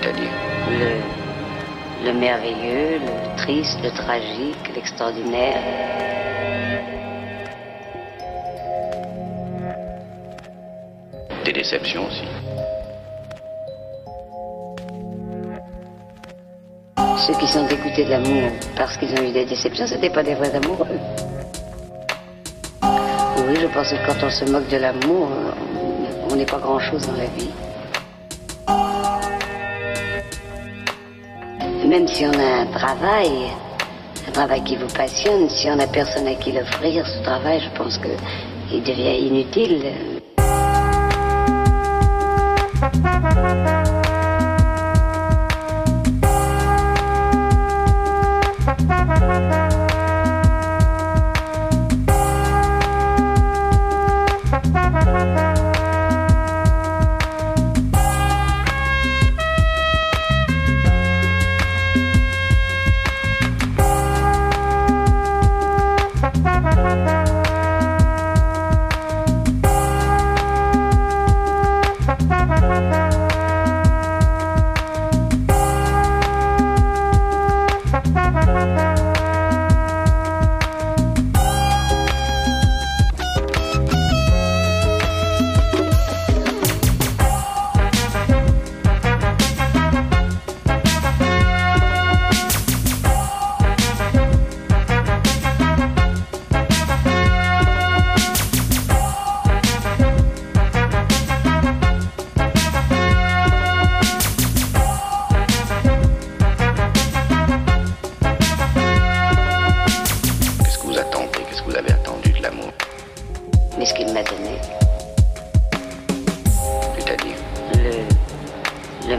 C'est-à-dire le, le merveilleux, le triste, le tragique, l'extraordinaire. des déceptions aussi. Ceux qui sont dégoûtés de l'amour parce qu'ils ont eu des déceptions, c'était pas des vrais amoureux. Oui, je pense que quand on se moque de l'amour, on n'est pas grand-chose dans la vie. Même si on a un travail, un travail qui vous passionne, si on n'a personne à qui l'offrir, ce travail, je pense que il devient inutile.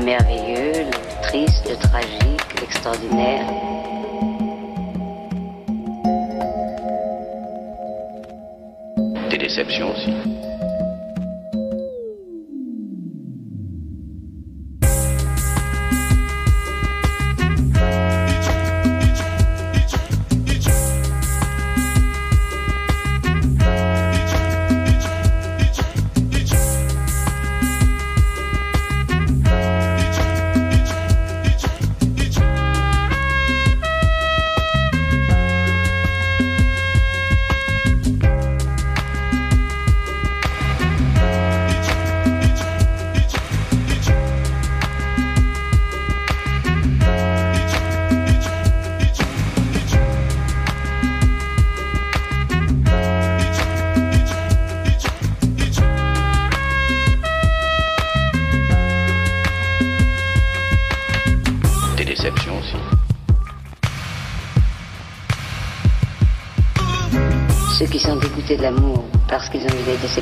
Le, le merveilleux, le triste, le tragique, l'extraordinaire. des déceptions aussi.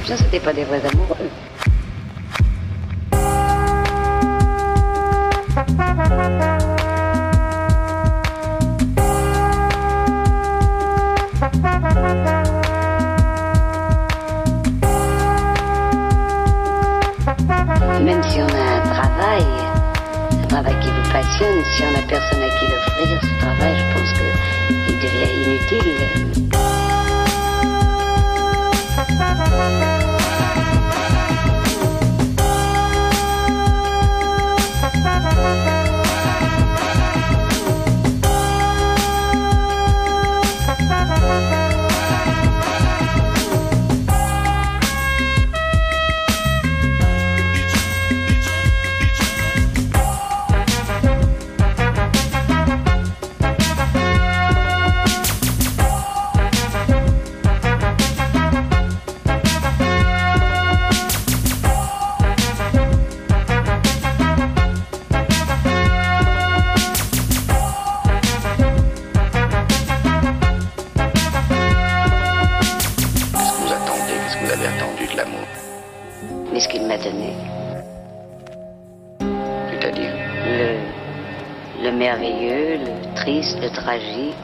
Déceptions, c'était pas des vrais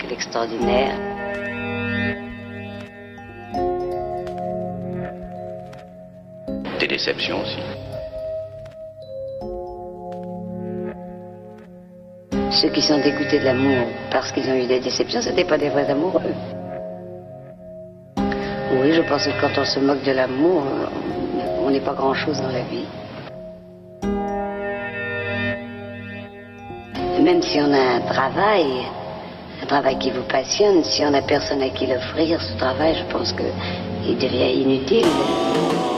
tragique, l'extraordinaire. des déceptions aussi. Ceux qui sont dégoûtés de l'amour parce qu'ils ont eu des déceptions, c'était pas des vrais amoureux. Oui, je pense que quand on se moque de l'amour, on n'est pas grand-chose dans la vie. Même si on a un travail, un travail qui vous passionne, si on n'a personne à qui l'offrir, ce travail, je pense que il devient inutile.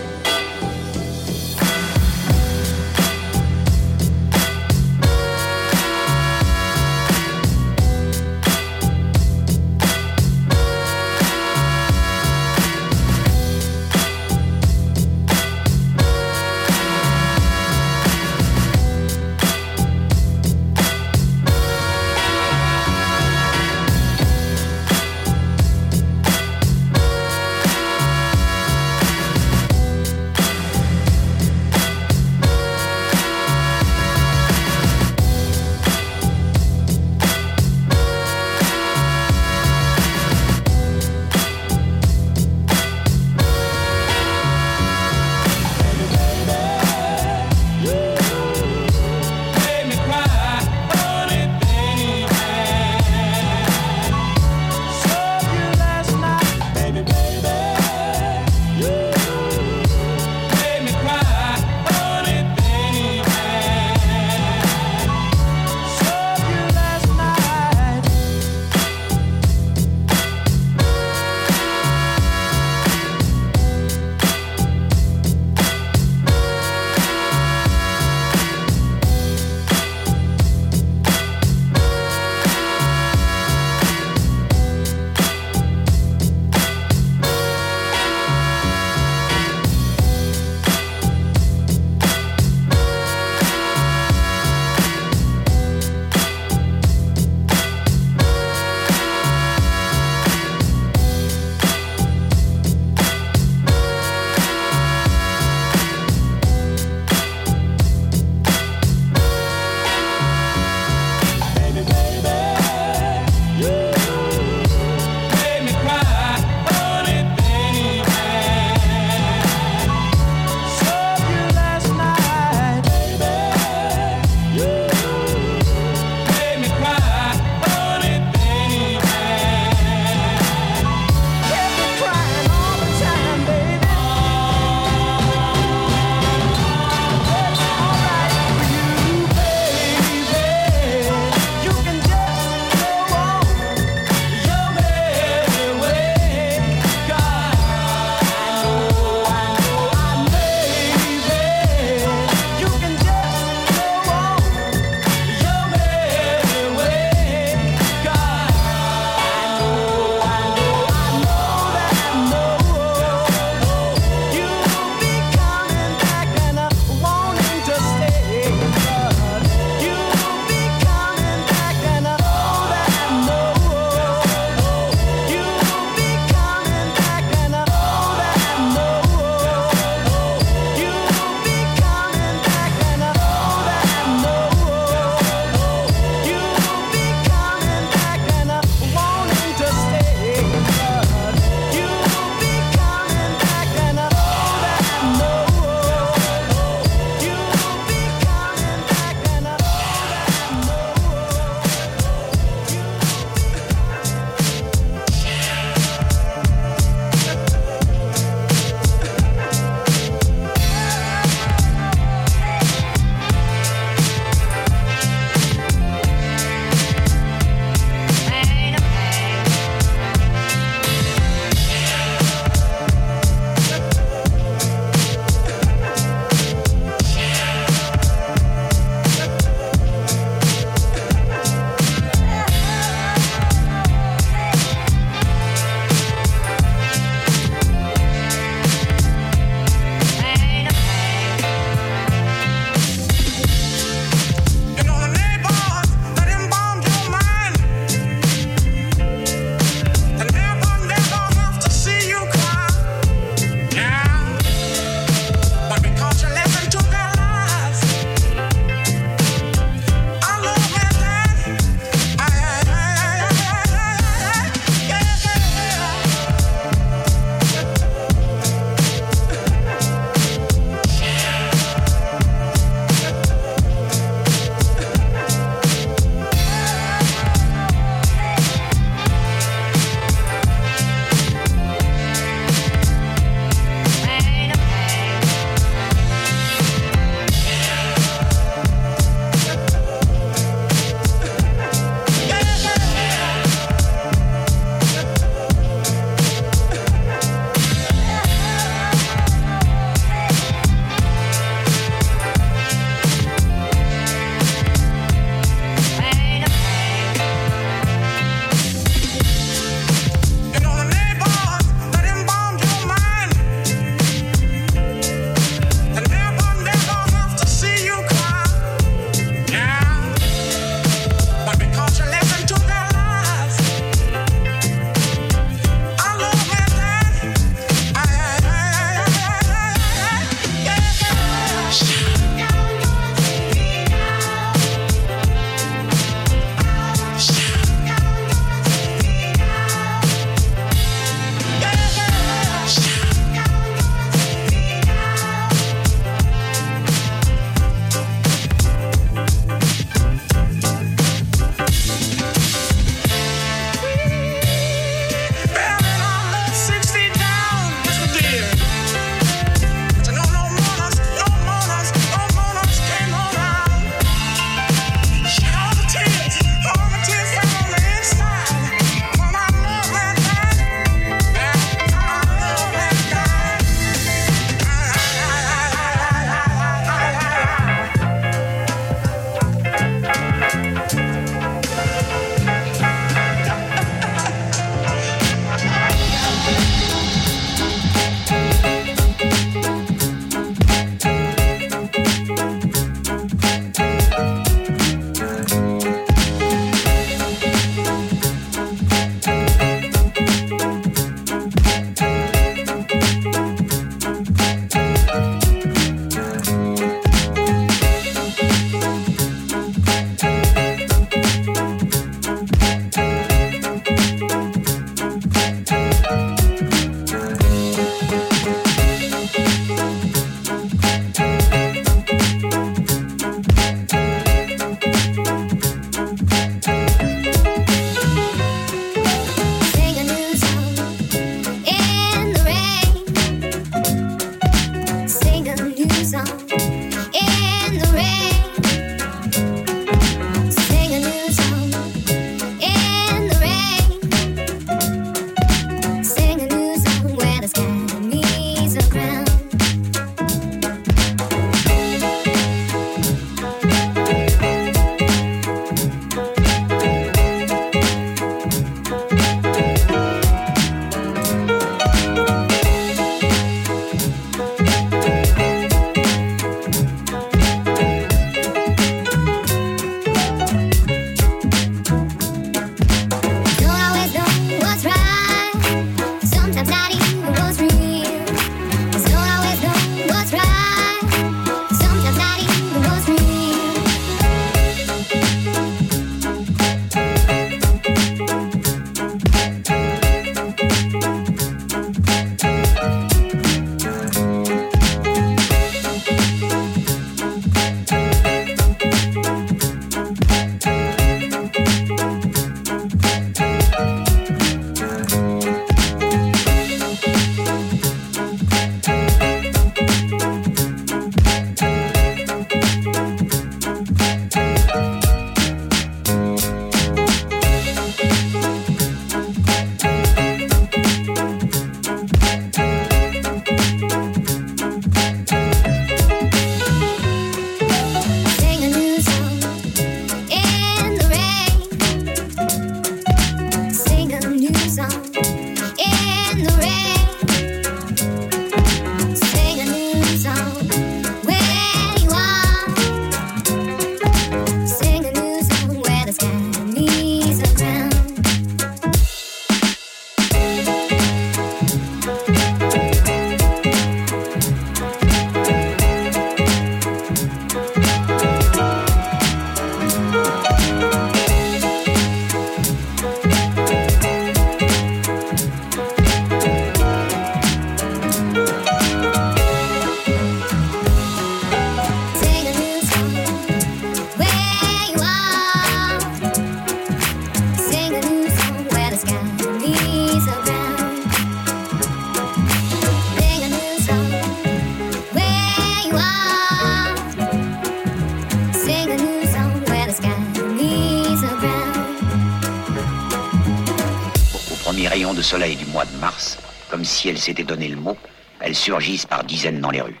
S'étaient donné le mot, elles surgissent par dizaines dans les rues.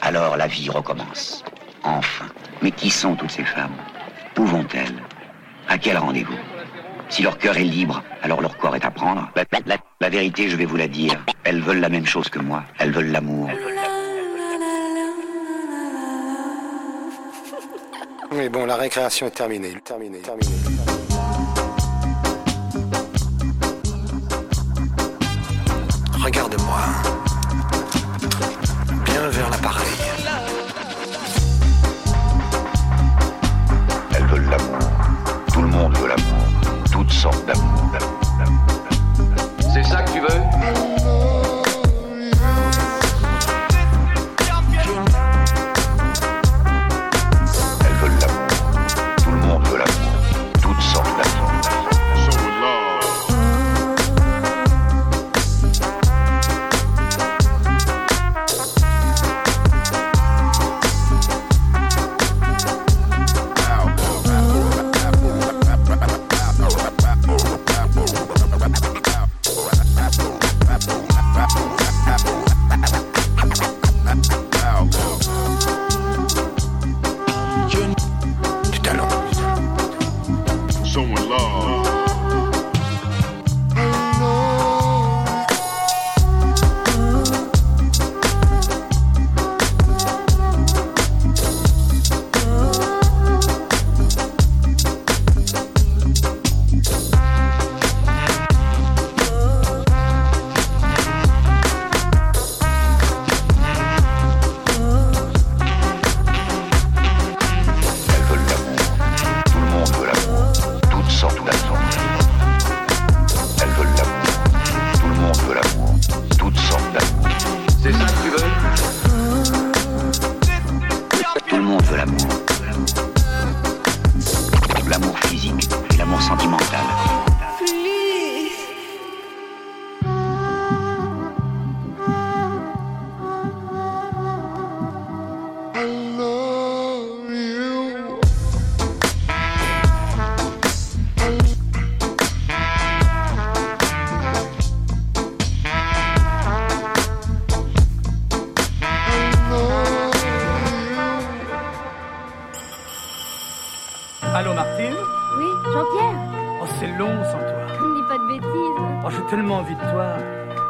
Alors la vie recommence. Enfin. Mais qui sont toutes ces femmes? Où vont-elles? À quel rendez-vous? Si leur cœur est libre, alors leur corps est à prendre. La vérité, je vais vous la dire. Elles veulent la même chose que moi. Elles veulent l'amour. Mais bon, la récréation est terminée. Terminée. Terminée. Allô Martine Oui, Jean-Pierre, Oh c'est long sans toi. ne dis pas de bêtises. Oh j'ai tellement envie de toi.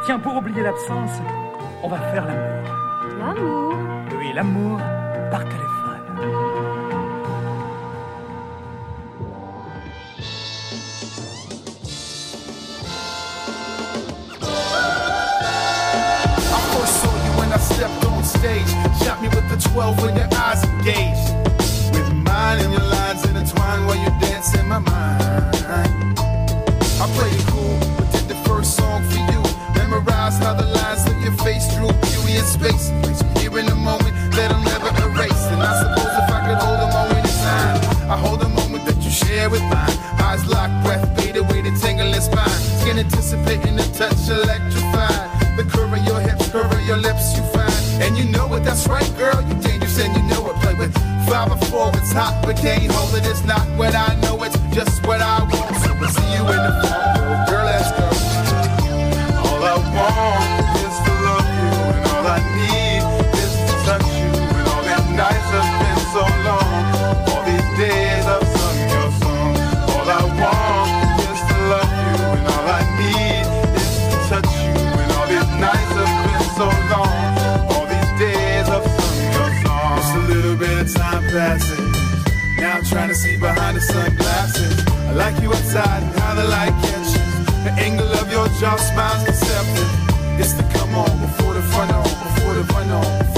Tiens, pour oublier l'absence, on va faire l'amour. L'amour. Oui, l'amour par téléphone. I first saw you when I stepped on stage. Shot me with the 12 when your eyes engaged. You here in a moment that'll never erase. And I suppose if I could hold a moment in time, I hold a moment that you share with mine. Eyes locked, breath fade away, the tingle in spine. Skin anticipating the touch electrified. The curve of your hips, curve of your lips, you find. And you know it, that's right, girl. You're dangerous and you know it. Play with five or four, it's hot, but can't hold it. It's not what I know, it's just what I want. So we'll see you in the fall, passing. Now I'm trying to see behind the sunglasses. I like you outside and how the light catches. The angle of your jaw smiles deceptive. It's the come on before the front on, before the run on,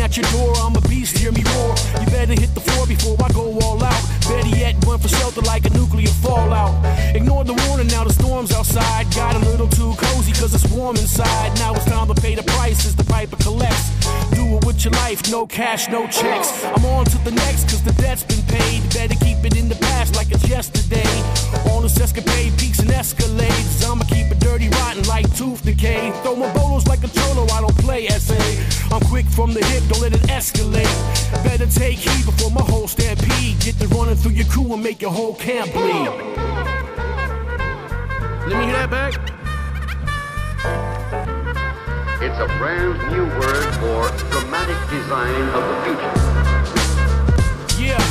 knocking at your door, I'm a beast, hear me roar. You better hit the floor before I go all out. Better yet, run for shelter like a nuclear fallout. Ignore the warning, now the storm's outside. Got a little too cozy cause it's warm inside. Now it's time to pay the price as the piper collects. Do it with your life, no cash, no checks. I'm on to the next cause the debt's been paid. Better keep it in the past like it's yesterday. On this escapade, peaks and escalades. I'ma keep it dirty, rotten like tooth decay. Throw my bolos like a cholo, I don't play SA. I'm quick from the hip, don't let it escalate. Better take heed before my whole stampede. Get to running through your crew and make your whole camp bleed. Let me hear that back. It's a brand new word for dramatic design of the future. Yeah.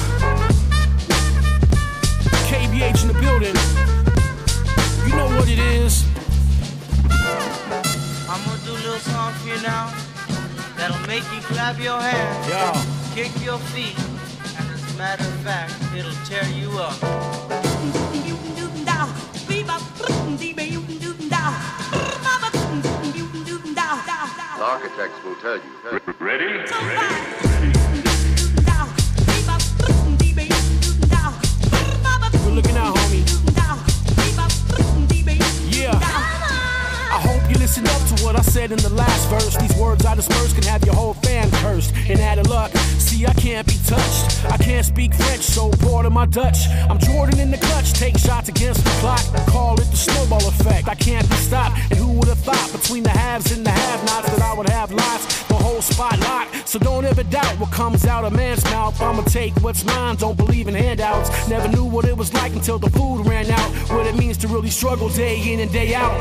KBH in the building. You know what it is. I'm gonna do a little song for you now that'll make you clap your hands, Yeah. kick your feet, and as a matter of fact, it'll tear you up. The architects will tell you. Ready? Good looking out, homie. Listen up to what I said in the last verse. These words I disperse can have your whole fan cursed. And out of luck, see, I can't be touched. I can't speak French, so pardon my Dutch. I'm Jordan in the clutch, take shots against the clock. Call it the snowball effect. I can't be stopped. And who would have thought between the haves and the have nots that I would have lots? The whole spot locked. So don't ever doubt what comes out of man's mouth. I'ma take what's mine, don't believe in handouts. Never knew what it was like until the food ran out. What it means to really struggle day in and day out.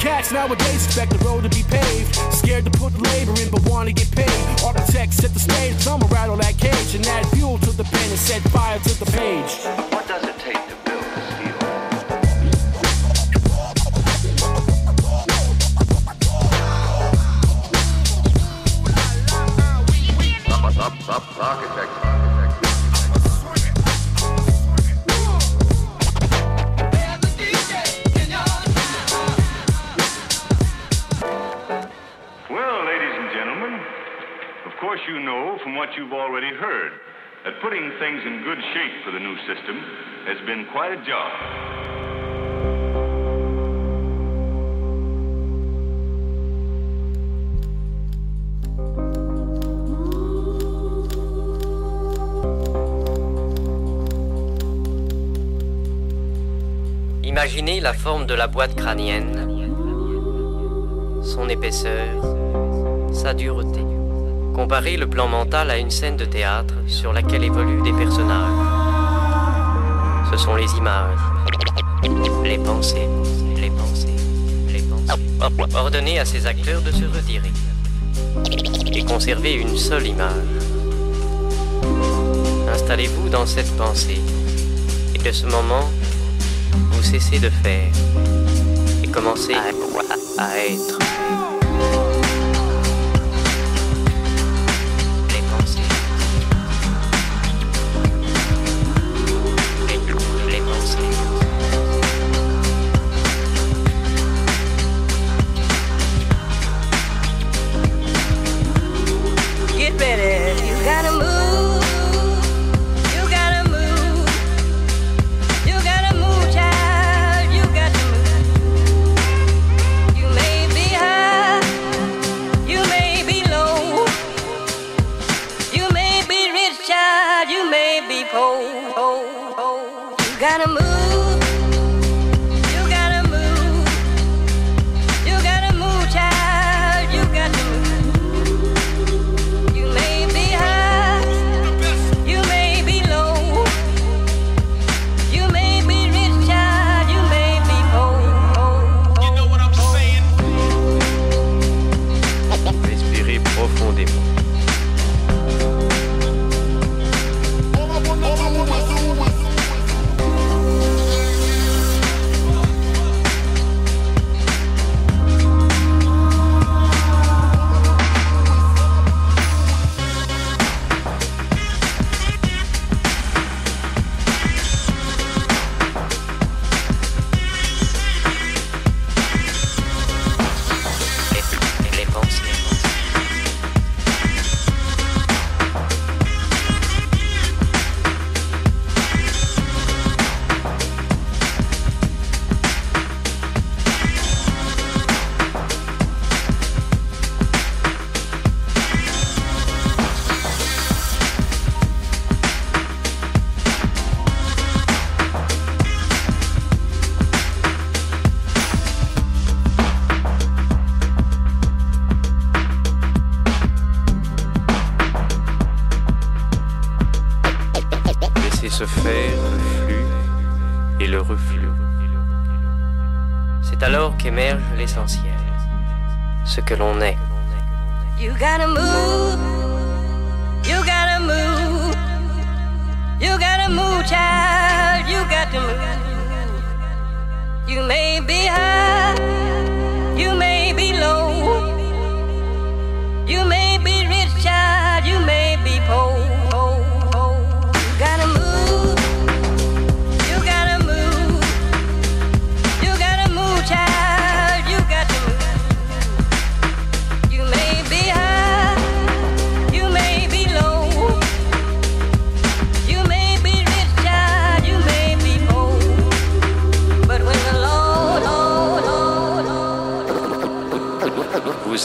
Cats nowadays expect the road to be paved. Scared to put the labor in, but wanna get paid. Architects set the stage, I'ma rattle that cage and add fuel to the pen and set fire to the page. You know from what you've already heard that putting things in good shape for the new system has been quite a job. Imaginez la forme de la boîte crânienne, son épaisseur, sa dureté. Comparez le plan mental à une scène de théâtre sur laquelle évoluent des personnages. Ce sont les images, les pensées, les pensées, les pensées. Ordonnez à ces acteurs de se retirer et conservez une seule image. Installez-vous dans cette pensée et de ce moment, vous cessez de faire et commencez à être.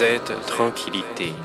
Êtes tranquillité.